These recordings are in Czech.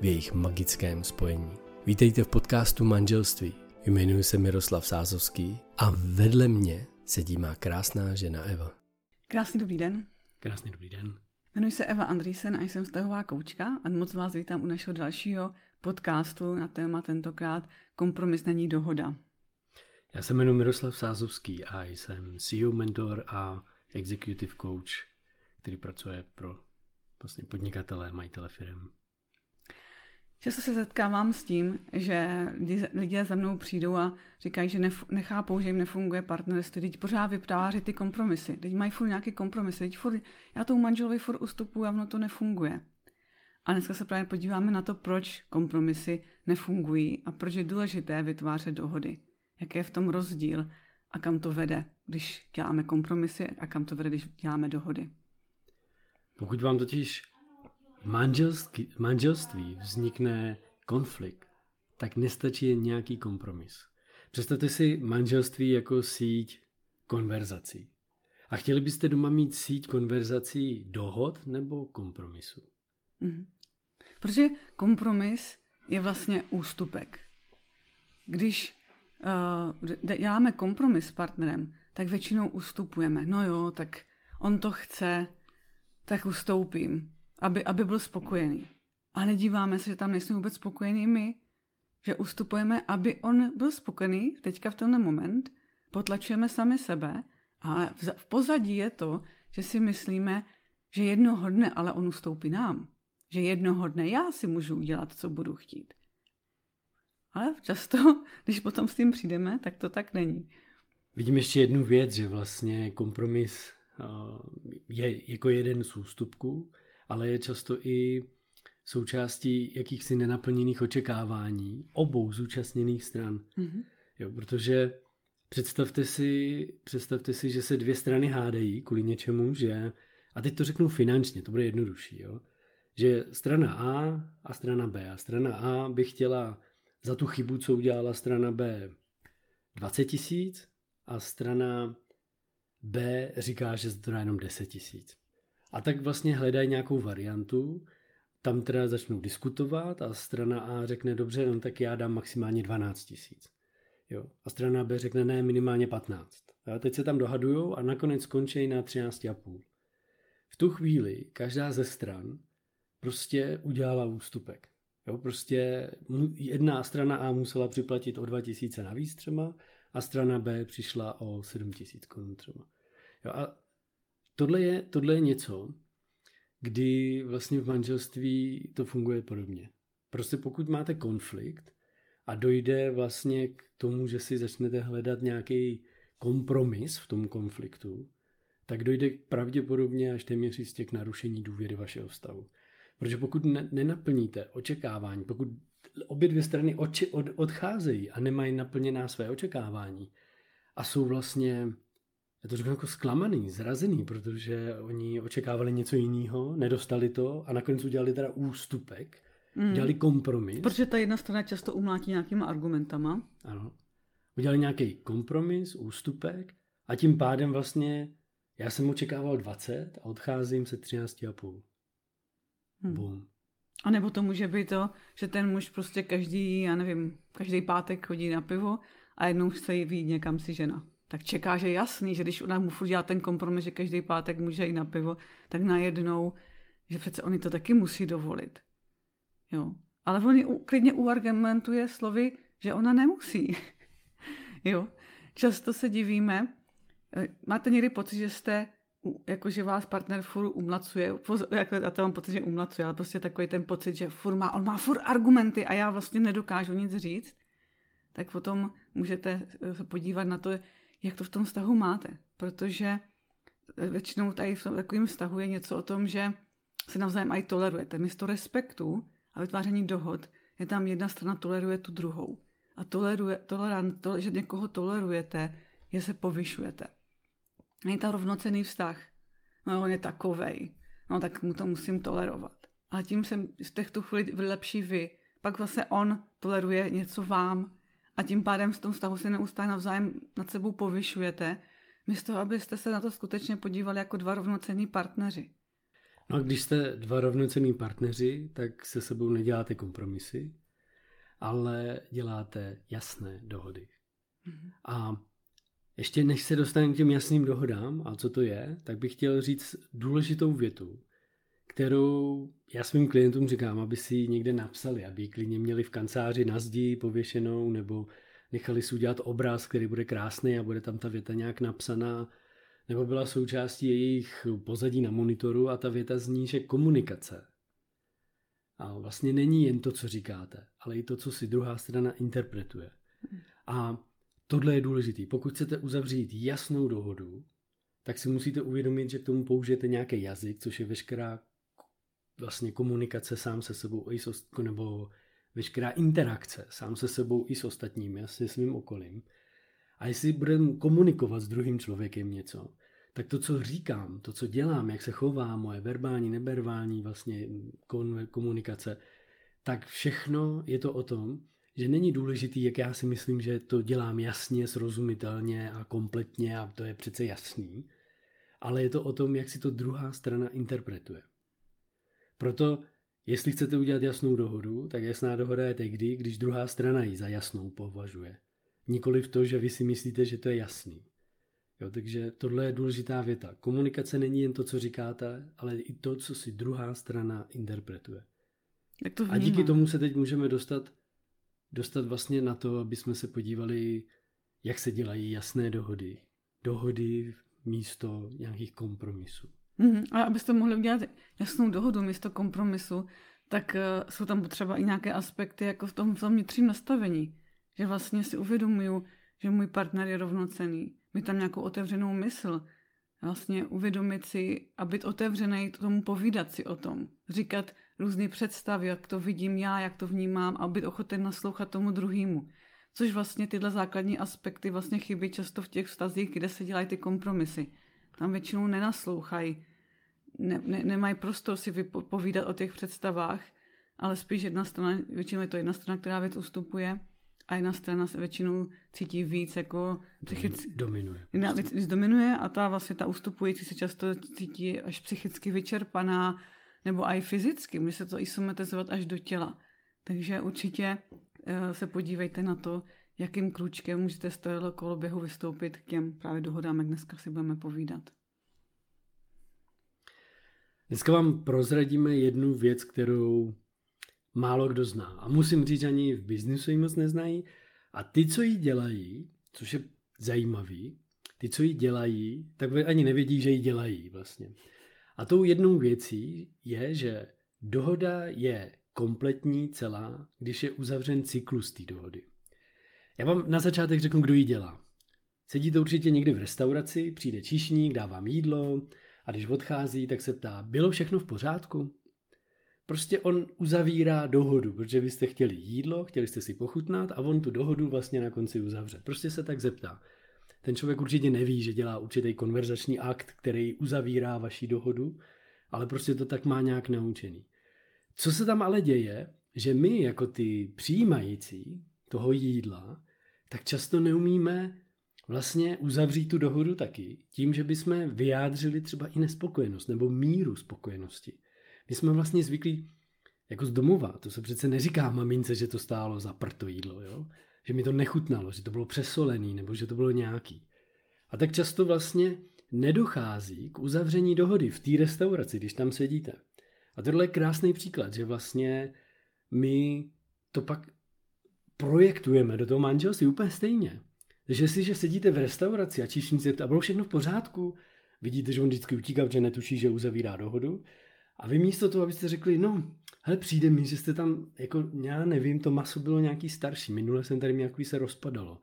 v jejich magickém spojení. Vítejte v podcastu Manželství. Jmenuji se Miroslav Sázovský a vedle mě sedí má krásná žena Eva. Krásný dobrý den. Krásný dobrý den. Jmenuji se Eva Andrýsen a jsem vztahová koučka a moc vás vítám u našeho dalšího podcastu na téma tentokrát Kompromis není dohoda. Já se jmenuji Miroslav Sázovský a jsem CEO mentor a executive coach, který pracuje pro vlastně podnikatele, majitele firm. Často se setkávám s tím, že lidé za mnou přijdou a říkají, že nechápou, že jim nefunguje partnerství, teď pořád vypráří ty kompromisy, teď mají furt nějaké kompromisy, teď furt, já tou manželovi furt ustupuji a ono to nefunguje. A dneska se právě podíváme na to, proč kompromisy nefungují a proč je důležité vytvářet dohody. Jaký je v tom rozdíl a kam to vede, když děláme kompromisy a kam to vede, když děláme dohody. Pokud vám totiž manželství, manželství vznikne konflikt, tak nestačí jen nějaký kompromis. Představte si manželství jako síť konverzací. A chtěli byste doma mít síť konverzací dohod nebo kompromisu? Mm-hmm. Protože kompromis je vlastně ústupek. Když uh, děláme kompromis s partnerem, tak většinou ustupujeme. No jo, tak on to chce, tak ustoupím aby, aby byl spokojený. A nedíváme se, že tam nejsme vůbec spokojení my, že ustupujeme, aby on byl spokojený teďka v tenhle moment, potlačujeme sami sebe, ale v pozadí je to, že si myslíme, že jednoho dne ale on ustoupí nám. Že jednoho dne já si můžu udělat, co budu chtít. Ale často, když potom s tím přijdeme, tak to tak není. Vidím ještě jednu věc, že vlastně kompromis je jako jeden z ústupků, ale je často i součástí jakýchsi nenaplněných očekávání obou zúčastněných stran. Mm-hmm. Jo, protože představte si, představte si, že se dvě strany hádají kvůli něčemu, že, a teď to řeknu finančně, to bude jednodušší, jo, že strana A a strana B. A strana A by chtěla za tu chybu, co udělala strana B, 20 tisíc a strana B říká, že to dá jenom 10 tisíc. A tak vlastně hledají nějakou variantu, tam teda začnou diskutovat a strana A řekne, dobře, no tak já dám maximálně 12 tisíc. Jo. A strana B řekne, ne, minimálně 15. A teď se tam dohadujou a nakonec skončí na 13,5. V tu chvíli každá ze stran prostě udělala ústupek. Jo, prostě jedna strana A musela připlatit o 2000 navíc třeba a strana B přišla o 7000 korun třeba. Jo, a tohle je, tohle je něco, kdy vlastně v manželství to funguje podobně. Prostě pokud máte konflikt a dojde vlastně k tomu, že si začnete hledat nějaký kompromis v tom konfliktu, tak dojde pravděpodobně až téměř jistě k narušení důvěry vašeho vztahu. Protože pokud ne- nenaplníte očekávání, pokud obě dvě strany oči- od- odcházejí a nemají naplněná své očekávání a jsou vlastně já to řeknu jako zklamaný, zrazený, protože oni očekávali něco jiného, nedostali to a nakonec udělali teda ústupek, mm. udělali kompromis. Protože ta jedna strana často umlátí nějakýma argumentama. Ano. Udělali nějaký kompromis, ústupek a tím pádem vlastně já jsem očekával 20 a odcházím se 13,5. Hmm. Boom. A nebo to může být to, že ten muž prostě každý, já nevím, každý pátek chodí na pivo a jednou chce jít někam si žena tak čeká, že jasný, že když ona mu furt dělá ten kompromis, že každý pátek může jít na pivo, tak najednou, že přece oni to taky musí dovolit. Jo. Ale on klidně uargumentuje slovy, že ona nemusí. jo. Často se divíme. Eh, máte někdy pocit, že jste jakože vás partner furt umlacuje, jako já to mám pocit, že umlacuje, ale prostě takový ten pocit, že furt má, on má furt argumenty a já vlastně nedokážu nic říct, tak potom můžete se podívat na to, jak to v tom vztahu máte. Protože většinou tady v takovém vztahu je něco o tom, že se navzájem i tolerujete. Místo respektu a vytváření dohod je tam jedna strana toleruje tu druhou. A toleruje, tolerant, to, že někoho tolerujete, je se povyšujete. Není to rovnocený vztah. No, on je takovej. No, tak mu to musím tolerovat. A tím jsem z těchto chvíli lepší vy. Pak zase on toleruje něco vám a tím pádem v tom vztahu se neustále navzájem nad sebou povyšujete, místo abyste se na to skutečně podívali jako dva rovnocenní partneři. No a když jste dva rovnocenní partneři, tak se sebou neděláte kompromisy, ale děláte jasné dohody. Mm-hmm. A ještě než se dostaneme k těm jasným dohodám a co to je, tak bych chtěl říct důležitou větu, kterou já svým klientům říkám, aby si ji někde napsali, aby ji klidně měli v kanceláři na zdi pověšenou nebo nechali si udělat obraz, který bude krásný a bude tam ta věta nějak napsaná, nebo byla součástí jejich pozadí na monitoru a ta věta zní, že komunikace a vlastně není jen to, co říkáte, ale i to, co si druhá strana interpretuje. A tohle je důležité. Pokud chcete uzavřít jasnou dohodu, tak si musíte uvědomit, že k tomu použijete nějaký jazyk, což je veškerá vlastně komunikace sám se sebou i s, nebo veškerá interakce sám se sebou i s ostatními se svým okolím. A jestli budeme komunikovat s druhým člověkem něco, tak to, co říkám, to, co dělám, jak se chovám, moje verbální, neverbální vlastně komunikace, tak všechno je to o tom, že není důležitý, jak já si myslím, že to dělám jasně, srozumitelně a kompletně a to je přece jasný, ale je to o tom, jak si to druhá strana interpretuje. Proto, jestli chcete udělat jasnou dohodu, tak jasná dohoda je tehdy, když druhá strana ji za jasnou považuje. Nikoli v to, že vy si myslíte, že to je jasný. Jo, takže tohle je důležitá věta. Komunikace není jen to, co říkáte, ale i to, co si druhá strana interpretuje. Jak to a díky tomu se teď můžeme dostat, dostat vlastně na to, aby jsme se podívali, jak se dělají jasné dohody. Dohody místo nějakých kompromisů. Mm-hmm. A abyste mohli udělat jasnou dohodu místo kompromisu, tak uh, jsou tam potřeba i nějaké aspekty jako v tom, v tom vnitřním nastavení. Že vlastně si uvědomuju, že můj partner je rovnocený. Mít tam nějakou otevřenou mysl. Vlastně uvědomit si a být otevřený tomu povídat si o tom. Říkat různé představy, jak to vidím já, jak to vnímám a být ochoten naslouchat tomu druhému. Což vlastně tyhle základní aspekty vlastně chybí často v těch vztazích, kde se dělají ty kompromisy. Tam většinou nenaslouchají, ne, ne, nemají prostor si vypovídat o těch představách, ale spíš jedna strana, většinou je to jedna strana, která věc ustupuje a jedna strana se většinou cítí víc jako psychicky. Dominuje. Jedna věc víc dominuje a ta vlastně ta ustupující se často cítí až psychicky vyčerpaná nebo i fyzicky, může se to i somatizovat až do těla. Takže určitě uh, se podívejte na to, jakým kručkem můžete z tohoto koloběhu vystoupit k těm právě dohodám, jak dneska si budeme povídat. Dneska vám prozradíme jednu věc, kterou málo kdo zná. A musím říct, ani v biznisu ji moc neznají. A ty, co ji dělají, což je zajímavý, ty, co ji dělají, tak ani nevědí, že ji dělají vlastně. A tou jednou věcí je, že dohoda je kompletní celá, když je uzavřen cyklus té dohody. Já vám na začátek řeknu, kdo ji dělá. Sedíte určitě někdy v restauraci, přijde číšník, dá vám jídlo a když odchází, tak se ptá, bylo všechno v pořádku? Prostě on uzavírá dohodu, protože vy jste chtěli jídlo, chtěli jste si pochutnat a on tu dohodu vlastně na konci uzavře. Prostě se tak zeptá. Ten člověk určitě neví, že dělá určitý konverzační akt, který uzavírá vaši dohodu, ale prostě to tak má nějak naučený. Co se tam ale děje, že my jako ty přijímající toho jídla, tak často neumíme vlastně uzavřít tu dohodu taky tím, že bychom vyjádřili třeba i nespokojenost nebo míru spokojenosti. My jsme vlastně zvyklí jako z domova, to se přece neříká mamince, že to stálo za prto jídlo, jo? že mi to nechutnalo, že to bylo přesolený nebo že to bylo nějaký. A tak často vlastně nedochází k uzavření dohody v té restauraci, když tam sedíte. A tohle je krásný příklad, že vlastně my to pak projektujeme do toho manželství úplně stejně. Takže jestliže sedíte v restauraci a číšníte a bylo všechno v pořádku, vidíte, že on vždycky utíká, že netuší, že uzavírá dohodu, a vy místo toho, abyste řekli, no, hele, přijde mi, že jste tam, jako, já nevím, to maso bylo nějaký starší, minule jsem tady nějaký se rozpadalo,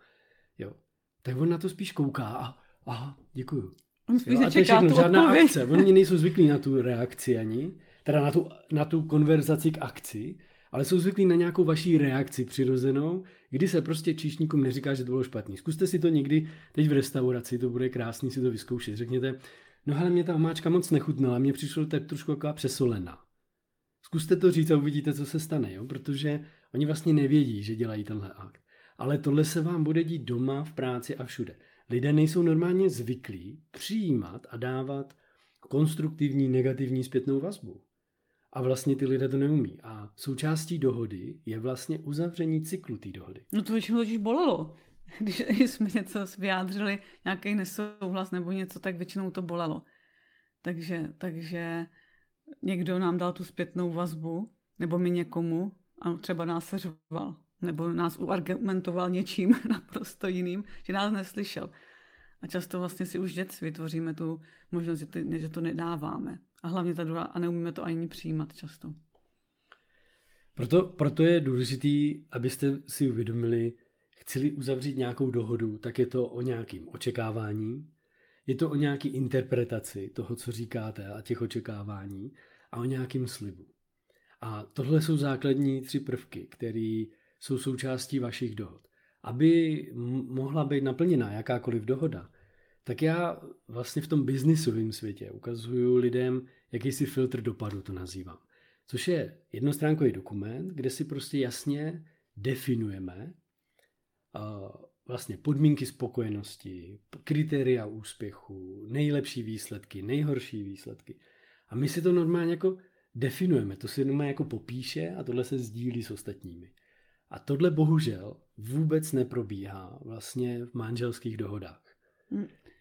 jo. Tak on na to spíš kouká a, aha, děkuju. On spíš jo, a to je všechno, žádná akce. Oni nejsou zvyklí na tu reakci ani, teda na tu, na tu konverzaci k akci, ale jsou zvyklí na nějakou vaší reakci přirozenou, kdy se prostě číšníkům neříká, že to bylo špatný. Zkuste si to někdy teď v restauraci, to bude krásný si to vyzkoušet. Řekněte, no hele, mě ta omáčka moc nechutnala, mě přišlo tak trošku taková přesolená. Zkuste to říct a uvidíte, co se stane, jo? protože oni vlastně nevědí, že dělají tenhle akt. Ale tohle se vám bude dít doma, v práci a všude. Lidé nejsou normálně zvyklí přijímat a dávat konstruktivní negativní zpětnou vazbu. A vlastně ty lidé to neumí. A součástí dohody je vlastně uzavření cyklu té dohody. No to většinou totiž bolelo. Když jsme něco vyjádřili, nějaký nesouhlas nebo něco, tak většinou to bolelo. Takže, takže někdo nám dal tu zpětnou vazbu, nebo mi někomu, a třeba nás seřoval, nebo nás uargumentoval něčím naprosto jiným, že nás neslyšel. A často vlastně si už dět vytvoříme tu možnost, že to nedáváme. A hlavně ta druhá, a neumíme to ani přijímat často. Proto, proto je důležité, abyste si uvědomili, chci uzavřít nějakou dohodu, tak je to o nějakým očekávání, je to o nějaký interpretaci toho, co říkáte a těch očekávání a o nějakým slibu. A tohle jsou základní tři prvky, které jsou součástí vašich dohod. Aby mohla být naplněna jakákoliv dohoda, tak já vlastně v tom biznisovém světě ukazuju lidem jakýsi filtr dopadu, to nazývám. Což je jednostránkový dokument, kde si prostě jasně definujeme vlastně podmínky spokojenosti, kritéria úspěchu, nejlepší výsledky, nejhorší výsledky. A my si to normálně jako definujeme, to si normálně jako popíše a tohle se sdílí s ostatními. A tohle bohužel vůbec neprobíhá vlastně v manželských dohodách.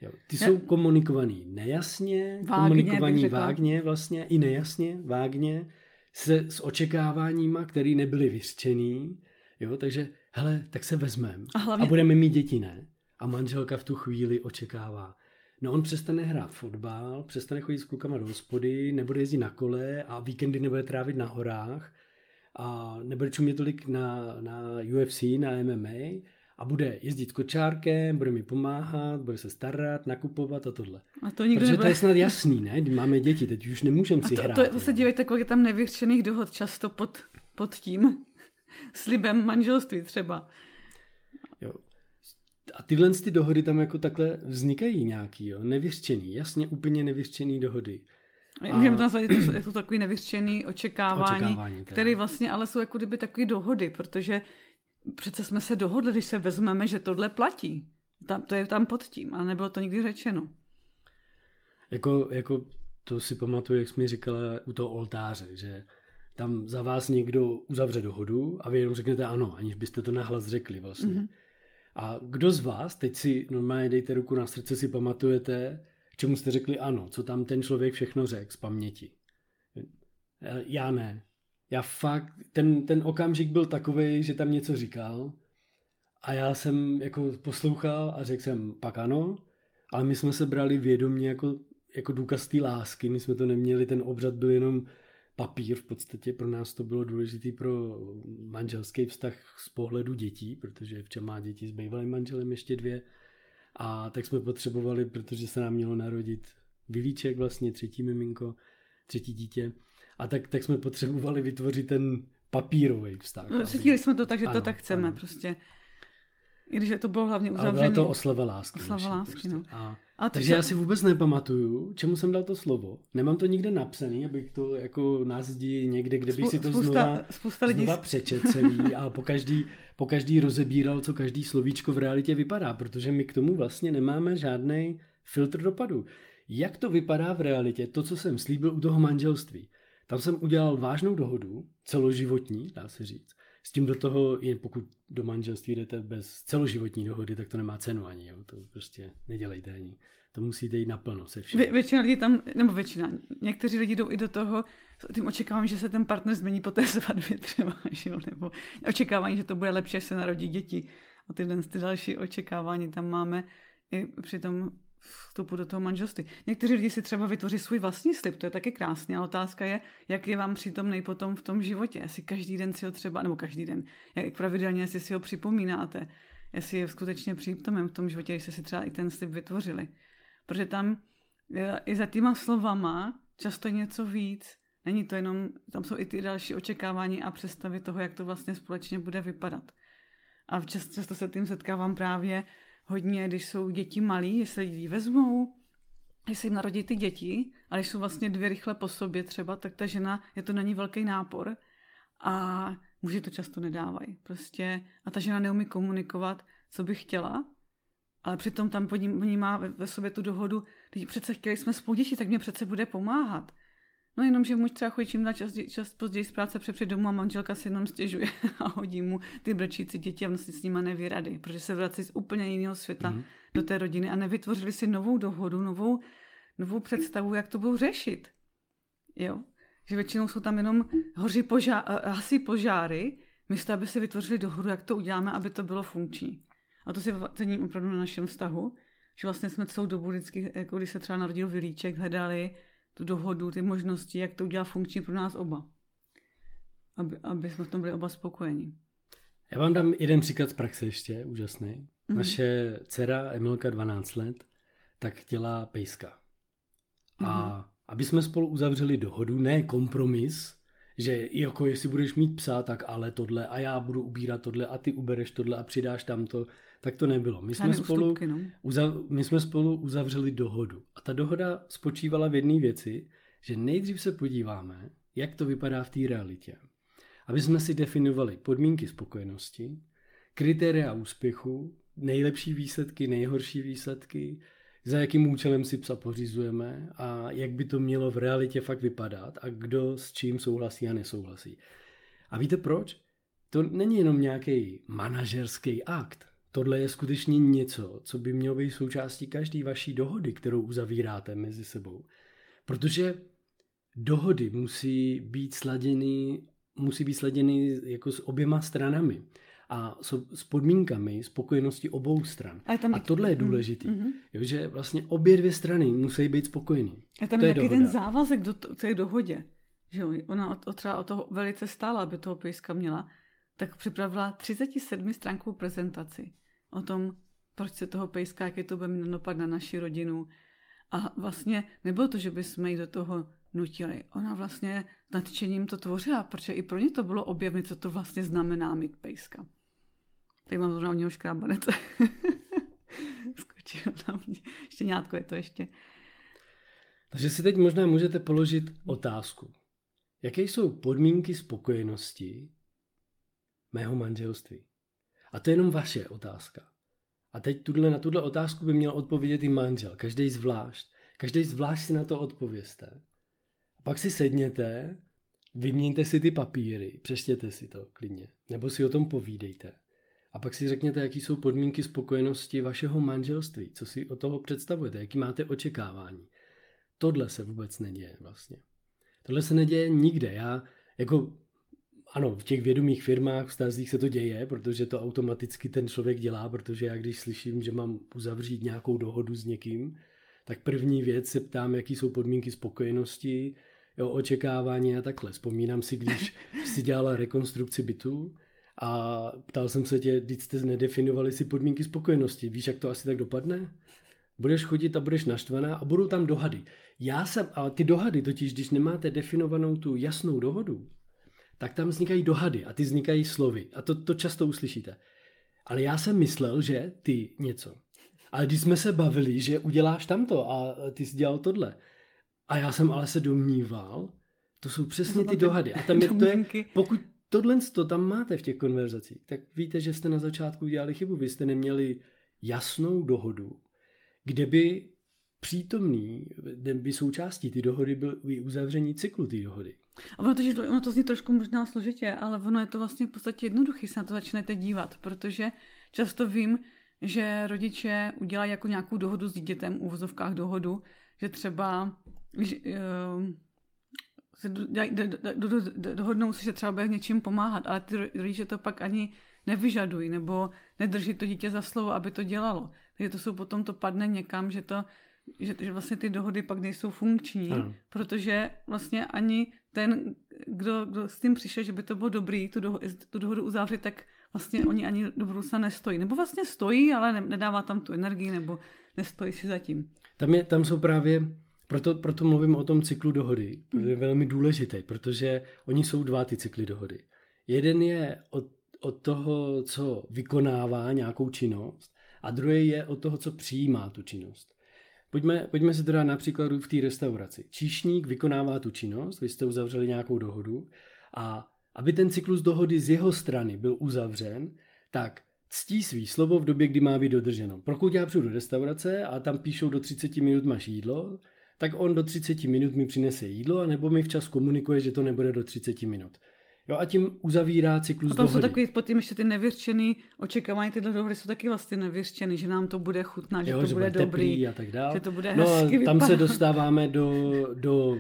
Jo, ty jsou komunikovaný nejasně, vágně, komunikovaný vágně vlastně, i nejasně, vágně, se, s očekáváníma, které nebyly vyřčený. Jo, takže, hele, tak se vezmeme a, hlavně... a budeme mít děti, ne? A manželka v tu chvíli očekává. No on přestane hrát fotbal, přestane chodit s klukama do hospody, nebude jezdit na kole a víkendy nebude trávit na horách a nebude čumět tolik na, na UFC, na MMA a bude jezdit kočárkem, bude mi pomáhat, bude se starat, nakupovat a tohle. A to nikdo Protože nebude... to je snad jasný, ne? Máme děti, teď už nemůžeme si to, hrát. To, to se dívejte, kolik je tam nevyřčených dohod často pod, pod tím slibem manželství třeba. Jo. A tyhle ty dohody tam jako takhle vznikají nějaký, jo? nevyřčený, jasně úplně nevyřčený dohody. A... Můžeme to nazvat jako takový nevyřčený očekávání, očekávání které vlastně ale jsou jako kdyby takové dohody, protože přece jsme se dohodli, když se vezmeme, že tohle platí. Tam, to je tam pod tím, ale nebylo to nikdy řečeno. Jako, jako to si pamatuju, jak jsi mi říkala u toho oltáře, že tam za vás někdo uzavře dohodu a vy jenom řeknete ano, aniž byste to nahlas řekli vlastně. Mm-hmm. A kdo z vás, teď si normálně dejte ruku na srdce, si pamatujete, čemu jste řekli ano, co tam ten člověk všechno řekl z paměti. Já ne. Já fakt, ten, ten okamžik byl takový, že tam něco říkal a já jsem jako poslouchal a řekl jsem pak ano, ale my jsme se brali vědomě jako, jako důkaz té lásky, my jsme to neměli, ten obřad byl jenom papír v podstatě, pro nás to bylo důležitý pro manželský vztah z pohledu dětí, protože včera má děti s bývalým manželem ještě dvě. A tak jsme potřebovali, protože se nám mělo narodit Vilíček vlastně, třetí miminko, třetí dítě, a tak, tak jsme potřebovali vytvořit ten papírový vztah. No, cítili jsme to tak, že ano, to tak chceme ano. prostě. I když to bylo hlavně uzavřené. Ale byla to oslava lásky. Oslava lásky, prostě. no. A, a takže já si vůbec nepamatuju, čemu jsem dal to slovo. Nemám to nikde napsaný, abych to jako na zdi někde, kde bych si to spousta, znova, spousta lidí... znova přečet celý a po každý, po každý rozebíral, co každý slovíčko v realitě vypadá, protože my k tomu vlastně nemáme žádný filtr dopadu. Jak to vypadá v realitě, to, co jsem slíbil u toho manželství. Tam jsem udělal vážnou dohodu, celoživotní, dá se říct. S tím do toho, pokud do manželství jdete bez celoživotní dohody, tak to nemá cenu ani. Jo? To prostě nedělejte ani. To musíte jít naplno se vším. Vě, většina lidí tam, nebo většina, někteří lidi jdou i do toho, tím očekávám, že se ten partner změní po té svatbě třeba, že jo? nebo očekávání, že to bude lepší, až se narodí děti. o tyhle ty další očekávání tam máme i při tom vstupu do toho manželství. Někteří lidi si třeba vytvoří svůj vlastní slib, to je taky krásně, ale otázka je, jak je vám přítomný potom v tom životě. Jestli každý den si ho třeba, nebo každý den, jak pravidelně, jestli si ho připomínáte, jestli je skutečně přítomem v tom životě, jste si třeba i ten slib vytvořili. Protože tam e, i za těma slovama často něco víc. Není to jenom, tam jsou i ty další očekávání a představy toho, jak to vlastně společně bude vypadat. A často se tím setkávám právě hodně, když jsou děti malí, jestli ji vezmou, jestli jim narodí ty děti, ale jsou vlastně dvě rychle po sobě třeba, tak ta žena, je to na ní velký nápor a muži to často nedávají. Prostě a ta žena neumí komunikovat, co by chtěla, ale přitom tam pod ní má ve sobě tu dohodu, když přece chtěli jsme spolu děti, tak mě přece bude pomáhat. No jenom, že muž třeba chodí čím dál čas, čas později z práce přepřed domů a manželka si jenom stěžuje a hodí mu ty brčící děti a vlastně s nima neví rady, protože se vrací z úplně jiného světa mm-hmm. do té rodiny a nevytvořili si novou dohodu, novou, novou představu, jak to budou řešit. Jo? Že většinou jsou tam jenom hoří požá- hasí požáry, místo aby si vytvořili dohodu, jak to uděláme, aby to bylo funkční. A to si cením opravdu na našem vztahu, že vlastně jsme celou dobu vždycky, jako když se třeba narodil Vilíček, hledali tu dohodu, ty možnosti, jak to udělat funkční pro nás oba. Aby, aby jsme v tom byli oba spokojení. Já vám dám jeden příklad z praxe ještě, úžasný. Mm-hmm. Naše dcera Emilka 12 let, tak chtěla pejska. A mm-hmm. aby jsme spolu uzavřeli dohodu, ne kompromis, že jako jestli budeš mít psa, tak ale tohle a já budu ubírat tohle a ty ubereš tohle a přidáš tamto, tak to nebylo. My jsme, spolu, no. uzav, my jsme spolu uzavřeli dohodu. A ta dohoda spočívala v jedné věci, že nejdřív se podíváme, jak to vypadá v té realitě. Aby jsme si definovali podmínky spokojenosti, kritéria úspěchu, nejlepší výsledky, nejhorší výsledky, za jakým účelem si psa pořizujeme a jak by to mělo v realitě fakt vypadat a kdo s čím souhlasí a nesouhlasí. A víte proč? To není jenom nějaký manažerský akt. Tohle je skutečně něco, co by mělo být součástí každé vaší dohody, kterou uzavíráte mezi sebou. Protože dohody musí být sladěny, musí být sladěny jako s oběma stranami a s podmínkami spokojenosti obou stran. A, tam a tohle je důležité, mm-hmm. že vlastně obě dvě strany musí být spokojení. A tam to je taky ten závazek do té dohodě. Že ona o, třeba o toho velice stála, aby toho pejska měla, tak připravila 37 stránkovou prezentaci o tom, proč se toho pejska, jaký to bude mít dopad na naši rodinu. A vlastně nebylo to, že bychom ji do toho nutili. Ona vlastně nadšením to tvořila, protože i pro ně to bylo objevit, co to vlastně znamená mít pejska. Tady mám zrovna u něho škrábanec. Skočil na mě. Štěňátko je to ještě. Takže si teď možná můžete položit otázku. Jaké jsou podmínky spokojenosti mého manželství? A to je jenom vaše otázka. A teď tuhle, na tuhle otázku by měl odpovědět i manžel, každý zvlášť. Každý zvlášť si na to odpověste. A pak si sedněte, vyměňte si ty papíry, přeštěte si to klidně, nebo si o tom povídejte. A pak si řekněte, jaký jsou podmínky spokojenosti vašeho manželství, co si o toho představujete, jaký máte očekávání. Tohle se vůbec neděje vlastně. Tohle se neděje nikde. Já jako ano, v těch vědomých firmách, vztazích se to děje, protože to automaticky ten člověk dělá, protože já když slyším, že mám uzavřít nějakou dohodu s někým, tak první věc se ptám, jaký jsou podmínky spokojenosti, jo, očekávání a takhle. Vzpomínám si, když si dělala rekonstrukci bytu a ptal jsem se tě, když jste nedefinovali si podmínky spokojenosti. Víš, jak to asi tak dopadne? Budeš chodit a budeš naštvaná a budou tam dohady. Já jsem, a ty dohady totiž, když nemáte definovanou tu jasnou dohodu, tak tam vznikají dohady a ty vznikají slovy. A to, to často uslyšíte. Ale já jsem myslel, že ty něco. Ale když jsme se bavili, že uděláš tamto a ty jsi dělal tohle. A já jsem ale se domníval, to jsou přesně ty dohady. A tam je, to je, pokud tohle to tam máte v těch konverzacích, tak víte, že jste na začátku udělali chybu. Vy jste neměli jasnou dohodu, kde by přítomný, kde by součástí ty dohody byl i uzavření cyklu té dohody. A ono to, ono to zní trošku možná složitě, ale ono je to vlastně v podstatě jednoduché se na to začnete dívat, protože často vím, že rodiče udělají jako nějakou dohodu s dítětem, vozovkách dohodu, že třeba že, uh, se do, do, do, do, dohodnou si, že třeba bude něčím pomáhat, ale ty rodiče to pak ani nevyžadují nebo nedrží to dítě za slovo, aby to dělalo. Takže to jsou potom, to padne někam, že to že, že vlastně ty dohody pak nejsou funkční, ano. protože vlastně ani ten, kdo, kdo s tím přišel, že by to bylo dobrý tu, doho, tu dohodu uzavřít, tak vlastně oni ani do budoucna nestojí. Nebo vlastně stojí, ale ne, nedává tam tu energii, nebo nestojí si zatím. Tam, je, tam jsou právě, proto, proto mluvím o tom cyklu dohody, to je velmi důležité, protože oni jsou dva ty cykly dohody. Jeden je od, od toho, co vykonává nějakou činnost a druhý je od toho, co přijímá tu činnost. Pojďme, pojďme si to dát například v té restauraci. Číšník vykonává tu činnost, vy jste uzavřeli nějakou dohodu a aby ten cyklus dohody z jeho strany byl uzavřen, tak ctí svý slovo v době, kdy má být dodrženo. Pokud já přijdu do restaurace a tam píšou do 30 minut máš jídlo, tak on do 30 minut mi přinese jídlo, nebo mi včas komunikuje, že to nebude do 30 minut. Jo, a tím uzavírá cyklus A tam dohody. jsou takový potom ještě ty nevyřčený očekávání, tyhle dohody jsou taky vlastně nevyřčený, že nám to bude chutnat, že jo, to že bude dobrý, a tak dále. že to bude no, hezky tam vypadat. se dostáváme do, do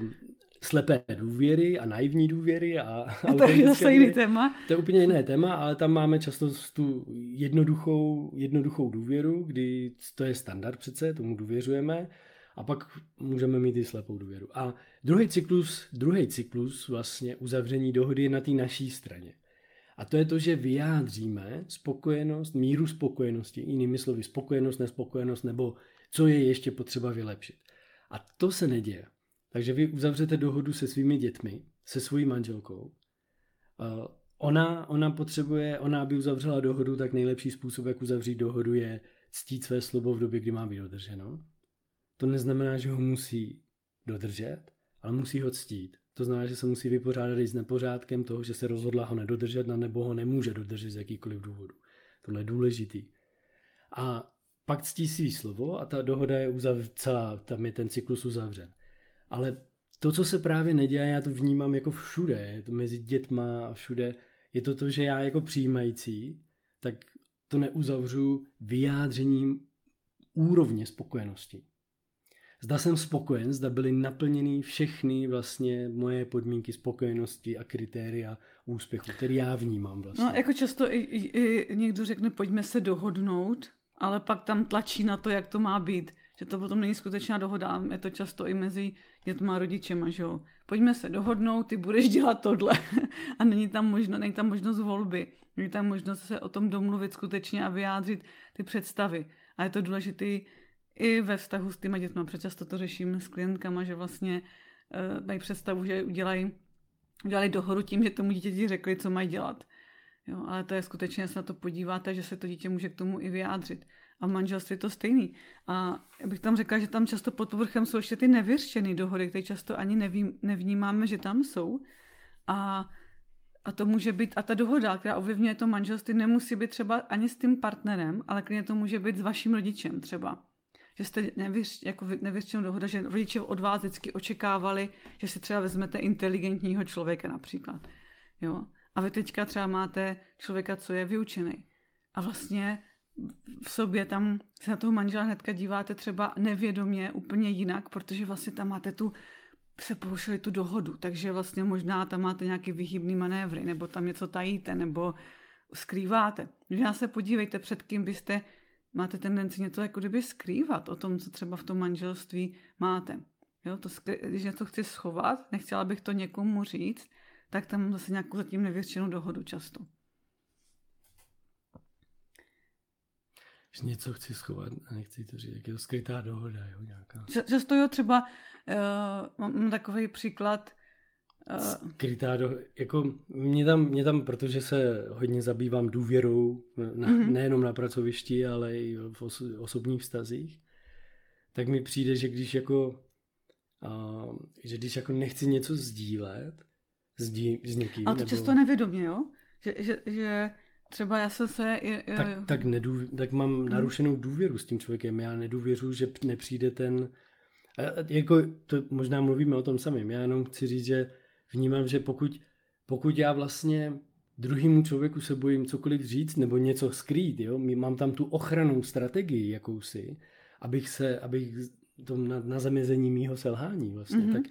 slepé důvěry a naivní důvěry. A, a to je zase jiný téma. To je úplně jiné téma, ale tam máme často tu jednoduchou, jednoduchou důvěru, kdy to je standard přece, tomu důvěřujeme a pak můžeme mít i slepou důvěru. A druhý cyklus, druhý cyklus vlastně uzavření dohody je na té naší straně. A to je to, že vyjádříme spokojenost, míru spokojenosti, jinými slovy spokojenost, nespokojenost, nebo co je ještě potřeba vylepšit. A to se neděje. Takže vy uzavřete dohodu se svými dětmi, se svojí manželkou. Ona, ona potřebuje, ona by uzavřela dohodu, tak nejlepší způsob, jak uzavřít dohodu, je ctít své slovo v době, kdy má být dodrženo. To neznamená, že ho musí dodržet, ale musí ho ctít. To znamená, že se musí vypořádat i s nepořádkem toho, že se rozhodla ho nedodržet, nebo ho nemůže dodržet z jakýkoliv důvodu. Tohle je důležitý. A pak ctí svý slovo a ta dohoda je uzav- celá, tam je ten cyklus uzavřen. Ale to, co se právě neděje, já to vnímám jako všude, je to mezi dětma a všude, je to to, že já jako přijímající, tak to neuzavřu vyjádřením úrovně spokojenosti. Zda jsem spokojen, zda byly naplněny všechny vlastně moje podmínky spokojenosti a kritéria úspěchu, který já vnímám vlastně. No, jako často i, i, i někdo řekne, pojďme se dohodnout, ale pak tam tlačí na to, jak to má být. Že to potom není skutečná dohoda. Je to často i mezi dětma a rodičema, že jo. Pojďme se dohodnout, ty budeš dělat tohle. a není tam, možno, není tam možnost volby. Není tam možnost se o tom domluvit skutečně a vyjádřit ty představy. A je to důležité i ve vztahu s těma dětma. Přečasto to řeším s klientkama, že vlastně uh, mají představu, že udělají, udělali dohodu tím, že tomu dítěti řekli, co mají dělat. Jo, ale to je skutečně, se na to podíváte, že se to dítě může k tomu i vyjádřit. A v manželství je to stejný. A bych tam řekla, že tam často pod povrchem jsou ještě ty nevyřčené dohody, které často ani nevím, nevnímáme, že tam jsou. A, a to může být, a ta dohoda, která ovlivňuje to manželství, nemusí být třeba ani s tím partnerem, ale klidně to může být s vaším rodičem třeba. Že jste nevyř, jako nevyřčenou dohoda, že rodiče od vás vždycky očekávali, že si třeba vezmete inteligentního člověka například. Jo? A vy teďka třeba máte člověka, co je vyučený. A vlastně v sobě tam se na toho manžela hnedka díváte třeba nevědomě úplně jinak, protože vlastně tam máte tu, se porušili tu dohodu, takže vlastně možná tam máte nějaký vyhybný manévry, nebo tam něco tajíte, nebo skrýváte. Možná se podívejte, před kým byste, máte tendenci něco jako kdyby skrývat o tom, co třeba v tom manželství máte. Jo, to, když něco chci schovat, nechtěla bych to někomu říct, tak tam zase nějakou zatím nevěřčenou dohodu často. Že něco chci schovat a nechci to říct, jak je to skrytá dohoda, jo, nějaká. Často jo, třeba uh, mám takový příklad. Skrytá dohoda, jako mě tam, mě tam, protože se hodně zabývám důvěrou, na, mm-hmm. nejenom na pracovišti, ale i v oso, osobních vztazích, tak mi přijde, že když jako, uh, že když jako nechci něco sdílet, s, dí, s někým. Ale to nebo... často nevědomě, jo? Že, že, že třeba já jsem se... Je, je, tak, tak, nedův, tak mám hmm. narušenou důvěru s tím člověkem. Já nedůvěřu, že nepřijde ten... Jako, to možná mluvíme o tom samém. Já jenom chci říct, že vnímám, že pokud, pokud já vlastně druhému člověku se bojím cokoliv říct nebo něco skrýt, jo? mám tam tu ochranou strategii jakousi, abych se, abych to na, na zamezení mýho selhání vlastně, mm-hmm. tak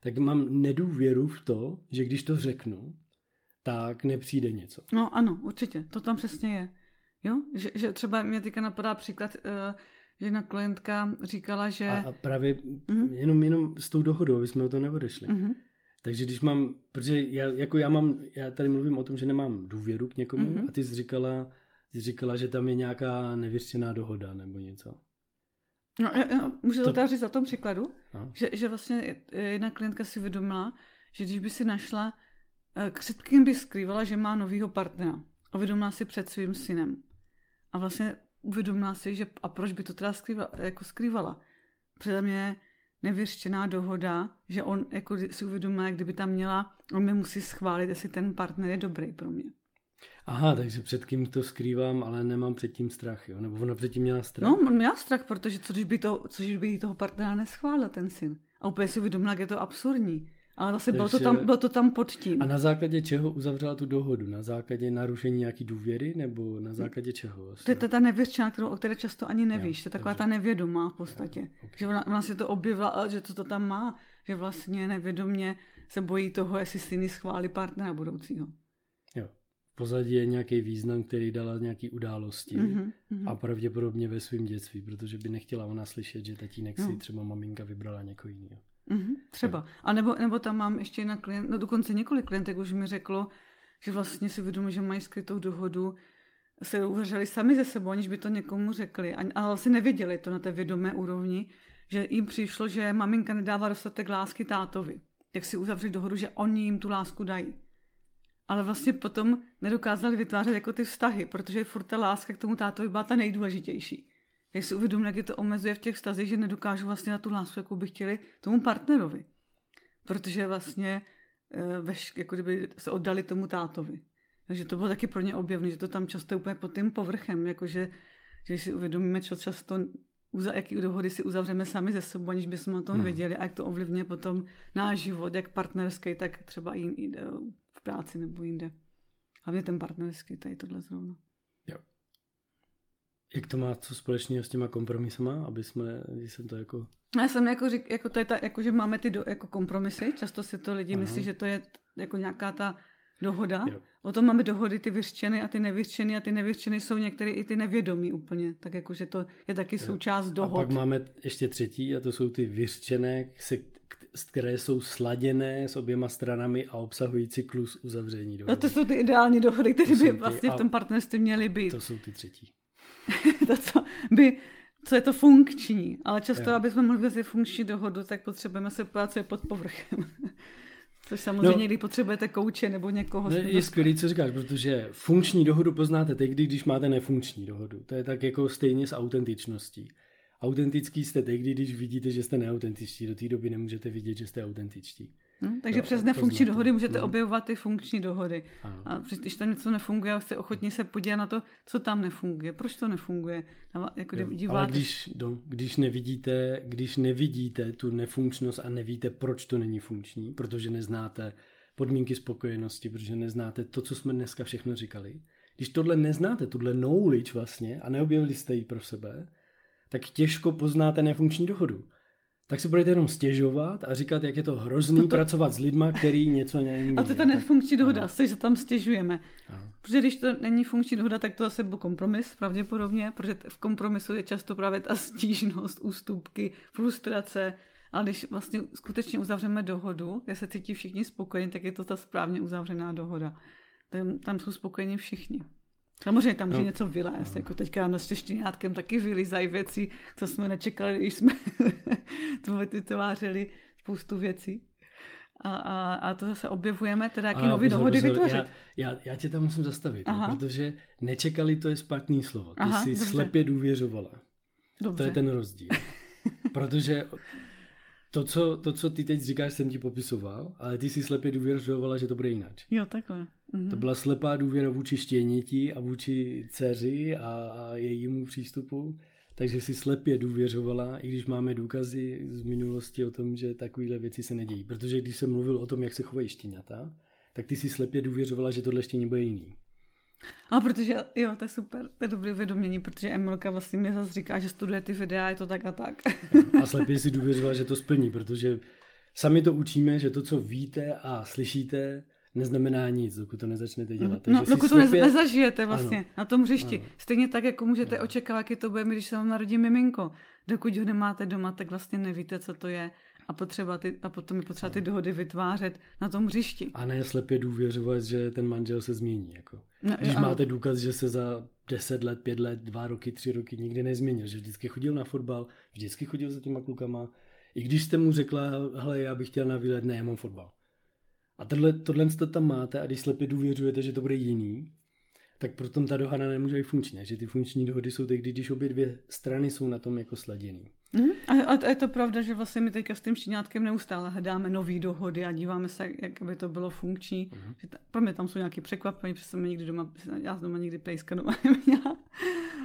tak mám nedůvěru v to, že když to řeknu, tak nepřijde něco. No ano, určitě, to tam přesně je. Jo, že, že třeba mě teďka napadá příklad, uh, že jedna klientka říkala, že... A, a právě mm-hmm. jenom, jenom s tou dohodou, aby jsme o to neodešli. Mm-hmm. Takže když mám, protože já, jako já mám, já tady mluvím o tom, že nemám důvěru k někomu mm-hmm. a ty jsi říkala, ty jsi říkala, že tam je nějaká nevyřčená dohoda nebo něco. No, já, můžu to říct za tom příkladu, že, že vlastně jedna klientka si uvědomila, že když by si našla, eh, před kým by skrývala, že má novýho partnera. Uvědomila si před svým synem. A vlastně uvědomila si, že a proč by to teda skrývala, jako skrývala. Přede mě nevyřčená dohoda, že on jako si uvědomil, jak kdyby tam měla, on mi musí schválit, jestli ten partner je dobrý pro mě. Aha, takže před kým to skrývám, ale nemám předtím strach, jo? Nebo ona předtím měla strach? No, on měl strach, protože co když by, to, co když by toho partnera neschválil ten syn? A úplně si uvědomila, jak je to absurdní. Ale zase bylo to, tam, bylo to tam pod tím. A na základě čeho uzavřela tu dohodu? Na základě narušení nějaký důvěry nebo na základě čeho? Vlastně? To je ta nevěřčina, kterou, o které často ani nevíš. Jo, to je taková ta nevědomá v podstatě. Jo, okay. Že ona, ona si to objevila, že to, to tam má. Že vlastně nevědomě se bojí toho, jestli si schválí partnera budoucího. Jo. Pozadí je nějaký význam, který dala nějaký události mm-hmm, a pravděpodobně ve svém dětství, protože by nechtěla ona slyšet, že tatínek no. si třeba maminka vybrala někoho jiného. Mm-hmm, třeba. A nebo, nebo tam mám ještě na klient, no dokonce několik klientek už mi řeklo, že vlastně si vědomuji, že mají skrytou dohodu, se uvařili sami ze sebou, aniž by to někomu řekli. A, ale asi nevěděli to na té vědomé úrovni, že jim přišlo, že maminka nedává dostatek lásky tátovi. Jak si uzavřeli dohodu, že oni jim tu lásku dají. Ale vlastně potom nedokázali vytvářet jako ty vztahy, protože furt ta láska k tomu tátovi byla ta nejdůležitější jak si uvědomím, jak je to omezuje v těch vztazích, že nedokážu vlastně na tu lásku, jakou by chtěli tomu partnerovi. Protože vlastně eh, veš, jako kdyby se oddali tomu tátovi. Takže to bylo taky pro ně objevné, že to tam často je úplně pod tím povrchem, jakože že si uvědomíme, co často, jaký dohody si uzavřeme sami ze sebou, aniž bychom o tom hmm. věděli a jak to ovlivňuje potom náš život, jak partnerský, tak třeba i v práci nebo jinde. Hlavně ten partnerský, tady tohle zrovna. Jak to má co společného s těma kompromisama, aby jsme, když jsem to jako... Já jsem jako řík, jako to je ta, jako že máme ty do, jako kompromisy, často si to lidi Aha. myslí, že to je jako nějaká ta dohoda. Jo. O tom máme dohody ty vyřčeny a ty nevyřčeny a ty nevyřčeny jsou některé i ty nevědomí úplně. Tak jako, že to je taky jo. součást dohod. A pak máme ještě třetí a to jsou ty vyřčené, které jsou sladěné s oběma stranami a obsahují cyklus uzavření dohody. No to jsou ty ideální dohody, které by vlastně v tom partnerství měly být. To jsou ty třetí. to, co by co je to funkční, ale často, jo. aby jsme mohli si funkční dohodu, tak potřebujeme se podívat, co je pod povrchem. Což samozřejmě, no, když potřebujete kouče nebo někoho. No, je skvělý, co říkáš, protože funkční dohodu poznáte tehdy, když máte nefunkční dohodu. To je tak jako stejně s autentičností. Autentický jste tehdy, když vidíte, že jste neautentičtí. Do té doby nemůžete vidět, že jste autentičtí. Hmm, takže no, přes nefunkční dohody můžete no. objevovat ty funkční dohody. Ano. A když tam něco nefunguje, jste ochotní se podívat na to, co tam nefunguje, proč to nefunguje. Jako jo, ale když, do, když, nevidíte, když nevidíte tu nefunkčnost a nevíte, proč to není funkční, protože neznáte podmínky spokojenosti, protože neznáte to, co jsme dneska všechno říkali, když tohle neznáte, tuhle knowledge vlastně a neobjevili jste ji pro sebe, tak těžko poznáte nefunkční dohodu tak si budete jenom stěžovat a říkat, jak je to hrozný to... pracovat s lidma, který něco není. A to je ta nefunkční dohoda, no. že tam stěžujeme. Ano. Protože když to není funkční dohoda, tak to zase byl kompromis pravděpodobně, protože v kompromisu je často právě ta stížnost, ústupky, frustrace. Ale když vlastně skutečně uzavřeme dohodu, kde se cítí všichni spokojení, tak je to ta správně uzavřená dohoda. Tam, tam jsou spokojeni všichni. Samozřejmě tam může no. něco vylézt, jako teďka na štěštěňátkem taky vylizají věci, co jsme nečekali, když jsme vytvářeli spoustu věcí. A, a, a to zase objevujeme, teda jaký nový dohody vytvořit. Já, já, já tě tam musím zastavit, no, protože nečekali to je špatný slovo. Ty Aha, jsi dobře. slepě důvěřovala. Dobře. To je ten rozdíl. protože to co, to, co ty teď říkáš, jsem ti popisoval, ale ty si slepě důvěřovala, že to bude jinak. Jo, takhle. Mhm. To byla slepá důvěra vůči štěněti a vůči dceři a, a jejímu přístupu. Takže si slepě důvěřovala, i když máme důkazy z minulosti o tom, že takovéhle věci se nedějí. Protože když jsem mluvil o tom, jak se chovají štěňata, tak ty si slepě důvěřovala, že tohle štění bude jiný. A protože, jo, to je super, to je dobré vědomění, protože Emilka vlastně mi zase říká, že studuje ty videa, je to tak a tak. A slepě si důvěřovala, že to splní, protože sami to učíme, že to, co víte a slyšíte, neznamená nic, dokud to nezačnete Mhm. dělat. No, si dokud to nez- nezažijete vlastně Ano. na tom hřišti. Ano. Stejně tak, jako můžete Ano. očekávat, jaký to bude, když se vám narodí miminko. Dokud ho nemáte doma, tak vlastně nevíte, co to je. A, potřeba ty, a potom je potřeba ty dohody vytvářet na tom hřišti. A ne slepě důvěřovat, že ten manžel se změní. Jako. No, Když ano. máte důkaz, že se za 10 let, 5 let, 2 roky, 3 roky nikdy nezměnil, že vždycky chodil na fotbal, vždycky chodil za těma klukama, i když jste mu řekla, hele, já bych chtěl na výlet, ne, já mám fotbal. A tohle, tohle to tam máte a když slepě důvěřujete, že to bude jiný, tak potom ta dohada nemůže být funkční. Že ty funkční dohody jsou tehdy, když obě dvě strany jsou na tom jako sladěný. Mhm. A, a je to pravda, že vlastně my teďka s tím štěňátkem neustále hledáme nové dohody a díváme se, jak by to bylo funkční. Mhm. Že ta, pro mě tam jsou nějaké překvapení, protože jsem nikdy doma, já jsem doma nikdy pejska doma neměla.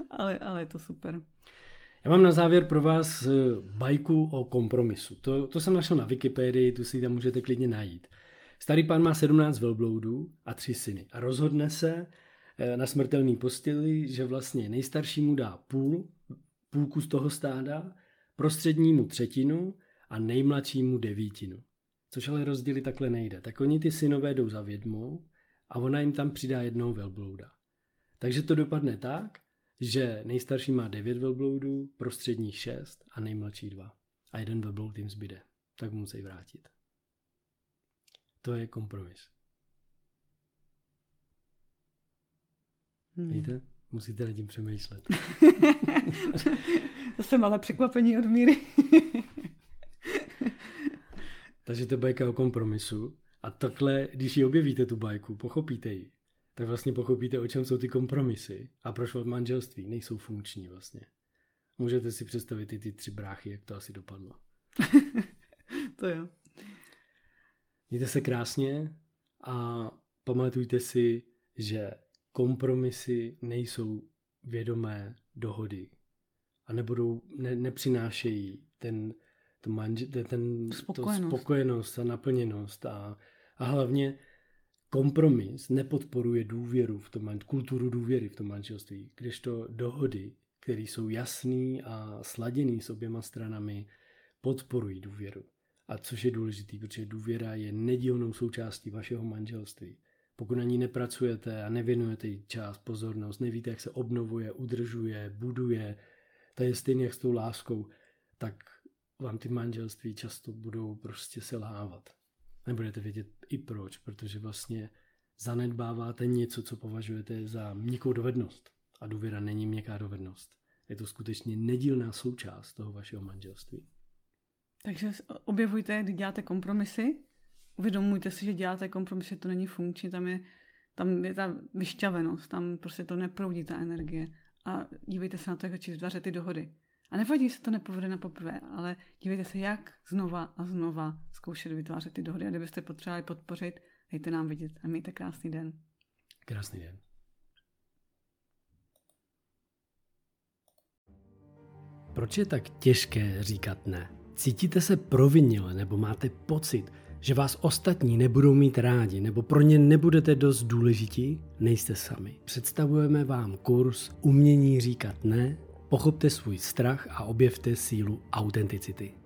ale, ale je to super. Já mám na závěr pro vás eh, bajku o kompromisu. To, to jsem našel na Wikipedii, tu si tam můžete klidně najít. Starý pán má 17 velbloudů a tři syny a rozhodne se eh, na smrtelný posteli, že vlastně nejstaršímu dá půl, půlku z toho stáda, prostřednímu třetinu a nejmladšímu devítinu. Což ale rozdělit takhle nejde. Tak oni ty synové jdou za vědmou a ona jim tam přidá jednoho velblouda. Takže to dopadne tak, že nejstarší má devět velbloudů, prostřední šest a nejmladší dva. A jeden velbloud jim zbyde. Tak musí vrátit. To je kompromis. Hmm. Víte? Musíte nad tím přemýšlet. to jsem ale překvapení od míry. Takže to je bajka o kompromisu. A takhle, když ji objevíte, tu bajku, pochopíte ji, tak vlastně pochopíte, o čem jsou ty kompromisy a proč v manželství nejsou funkční vlastně. Můžete si představit i ty tři bráchy, jak to asi dopadlo. to jo. Mějte se krásně a pamatujte si, že kompromisy nejsou vědomé dohody a nebudou, ne, nepřinášejí ten, to manže, ten, ten Spokojenost. To spokojenost a naplněnost a, a hlavně kompromis nepodporuje důvěru v tom, kulturu důvěry v tom manželství, kdežto dohody, které jsou jasný a sladěný s oběma stranami, podporují důvěru. A což je důležitý, protože důvěra je nedílnou součástí vašeho manželství. Pokud na ní nepracujete a nevěnujete jí čas, pozornost, nevíte, jak se obnovuje, udržuje, buduje, to je stejně jak s tou láskou, tak vám ty manželství často budou prostě selhávat. Nebudete vědět i proč, protože vlastně zanedbáváte něco, co považujete za měkkou dovednost. A důvěra není měkká dovednost. Je to skutečně nedílná součást toho vašeho manželství. Takže objevujte, kdy děláte kompromisy, uvědomujte si, že děláte kompromisy, to není funkční, tam je, tam je ta vyšťavenost, tam prostě to neproudí ta energie. A dívejte se na to, jak začít vytvářet ty dohody. A nevadí, se to nepovede na poprvé, ale dívejte se, jak znova a znova zkoušet vytvářet ty dohody. A kdybyste potřebovali podpořit, dejte nám vidět a mějte krásný den. Krásný den. Proč je tak těžké říkat ne? Cítíte se provinile nebo máte pocit, že vás ostatní nebudou mít rádi nebo pro ně nebudete dost důležití? Nejste sami. Představujeme vám kurz Umění říkat ne, pochopte svůj strach a objevte sílu autenticity.